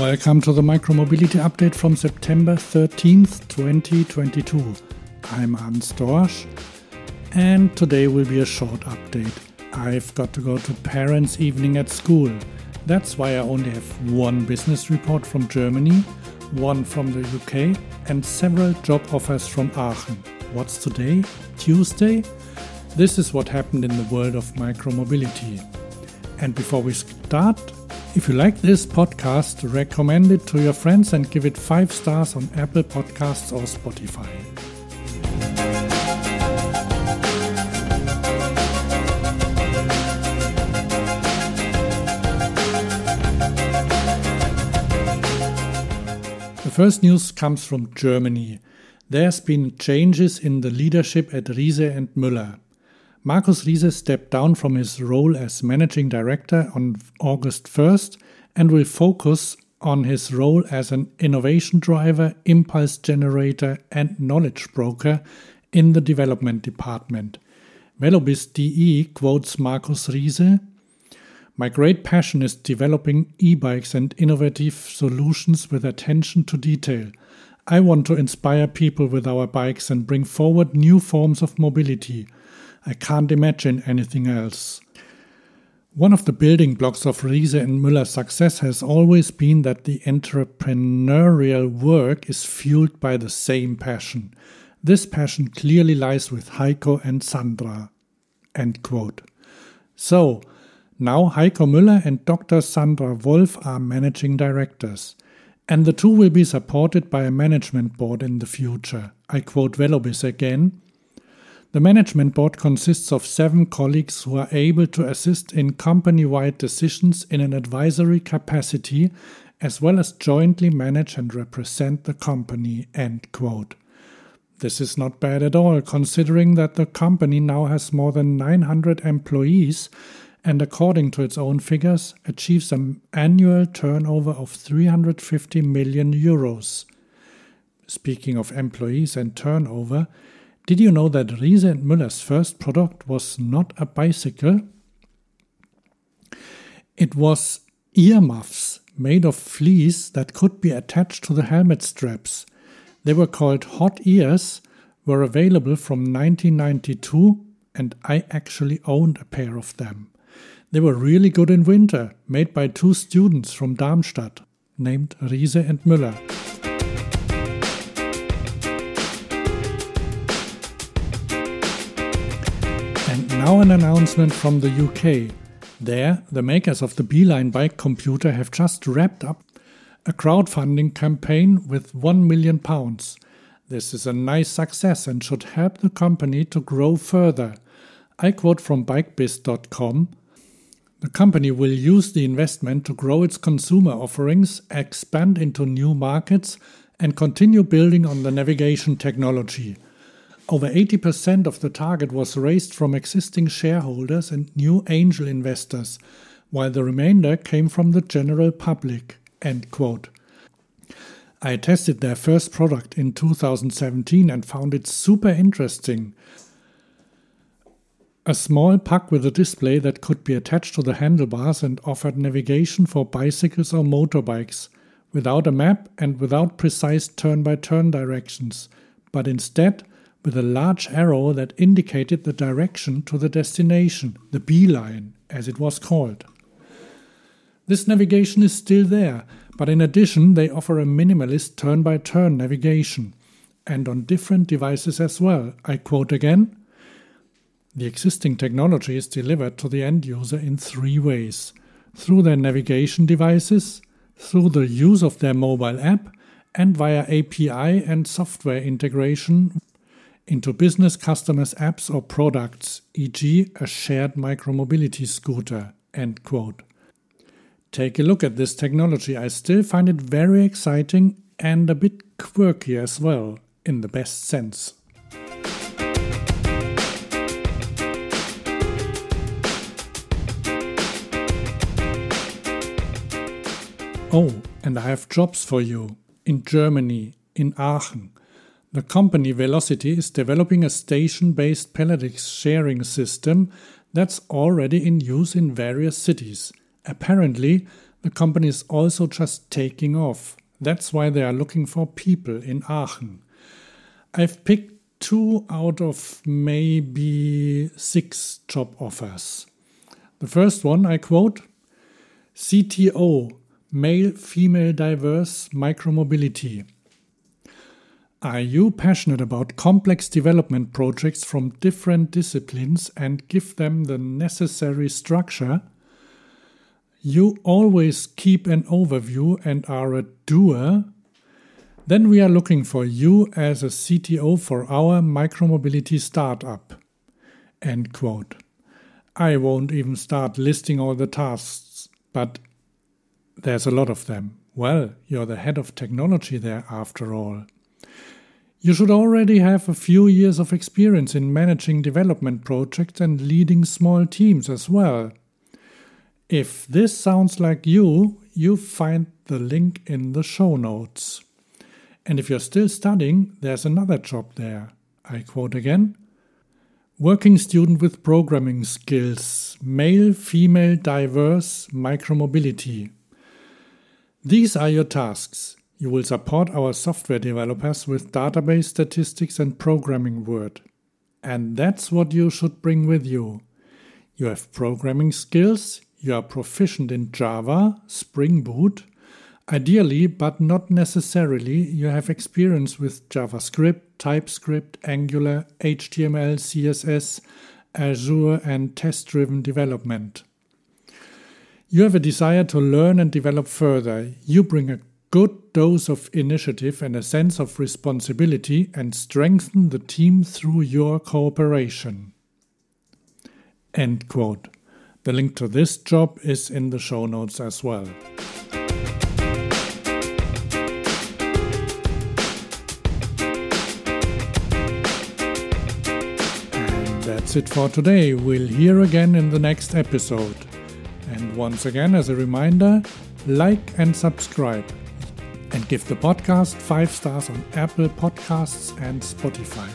Welcome to the Micromobility Update from September 13th, 2022. I'm Hans Dorsch, and today will be a short update. I've got to go to parents' evening at school. That's why I only have one business report from Germany, one from the UK, and several job offers from Aachen. What's today? Tuesday? This is what happened in the world of micromobility. And before we start, if you like this podcast, recommend it to your friends and give it 5 stars on Apple Podcasts or Spotify. The first news comes from Germany. There's been changes in the leadership at Riese and Müller. Markus Riese stepped down from his role as managing director on August 1st and will focus on his role as an innovation driver, impulse generator, and knowledge broker in the development department. Velobiz DE quotes Markus Riese My great passion is developing e bikes and innovative solutions with attention to detail. I want to inspire people with our bikes and bring forward new forms of mobility. I can't imagine anything else. One of the building blocks of Riese and Müller's success has always been that the entrepreneurial work is fueled by the same passion. This passion clearly lies with Heiko and Sandra. End quote. So, now Heiko Müller and Dr. Sandra Wolf are managing directors. And the two will be supported by a management board in the future. I quote Velobiz again. The management board consists of seven colleagues who are able to assist in company wide decisions in an advisory capacity, as well as jointly manage and represent the company. End quote. This is not bad at all, considering that the company now has more than 900 employees and, according to its own figures, achieves an annual turnover of 350 million euros. Speaking of employees and turnover, did you know that Riese and Müller's first product was not a bicycle? It was earmuffs made of fleece that could be attached to the helmet straps. They were called hot ears, were available from 1992, and I actually owned a pair of them. They were really good in winter, made by two students from Darmstadt, named Riese and Müller. Now, an announcement from the UK. There, the makers of the Beeline bike computer have just wrapped up a crowdfunding campaign with £1 million. This is a nice success and should help the company to grow further. I quote from bikebiz.com The company will use the investment to grow its consumer offerings, expand into new markets, and continue building on the navigation technology. Over 80% of the target was raised from existing shareholders and new angel investors, while the remainder came from the general public. End quote. I tested their first product in 2017 and found it super interesting. A small puck with a display that could be attached to the handlebars and offered navigation for bicycles or motorbikes, without a map and without precise turn by turn directions, but instead with a large arrow that indicated the direction to the destination, the beeline, as it was called. This navigation is still there, but in addition, they offer a minimalist turn by turn navigation, and on different devices as well. I quote again The existing technology is delivered to the end user in three ways through their navigation devices, through the use of their mobile app, and via API and software integration into business customers' apps or products, e.g., a shared micromobility scooter. End quote. Take a look at this technology. I still find it very exciting and a bit quirky as well, in the best sense. Oh, and I have jobs for you in Germany, in Aachen. The company Velocity is developing a station based Pedelec sharing system that's already in use in various cities. Apparently, the company is also just taking off. That's why they are looking for people in Aachen. I've picked two out of maybe six job offers. The first one I quote CTO, male female diverse micromobility. Are you passionate about complex development projects from different disciplines and give them the necessary structure? You always keep an overview and are a doer? Then we are looking for you as a CTO for our micromobility startup. End quote. I won't even start listing all the tasks, but there's a lot of them. Well, you're the head of technology there after all. You should already have a few years of experience in managing development projects and leading small teams as well. If this sounds like you, you find the link in the show notes. And if you're still studying, there's another job there. I quote again Working student with programming skills, male, female, diverse, micromobility. These are your tasks. You will support our software developers with database statistics and programming Word. And that's what you should bring with you. You have programming skills, you are proficient in Java, Spring Boot. Ideally, but not necessarily, you have experience with JavaScript, TypeScript, Angular, HTML, CSS, Azure, and test driven development. You have a desire to learn and develop further. You bring a good dose of initiative and a sense of responsibility and strengthen the team through your cooperation. End quote. The link to this job is in the show notes as well. And that's it for today. We'll hear again in the next episode. And once again, as a reminder, like and subscribe give the podcast five stars on Apple Podcasts and Spotify.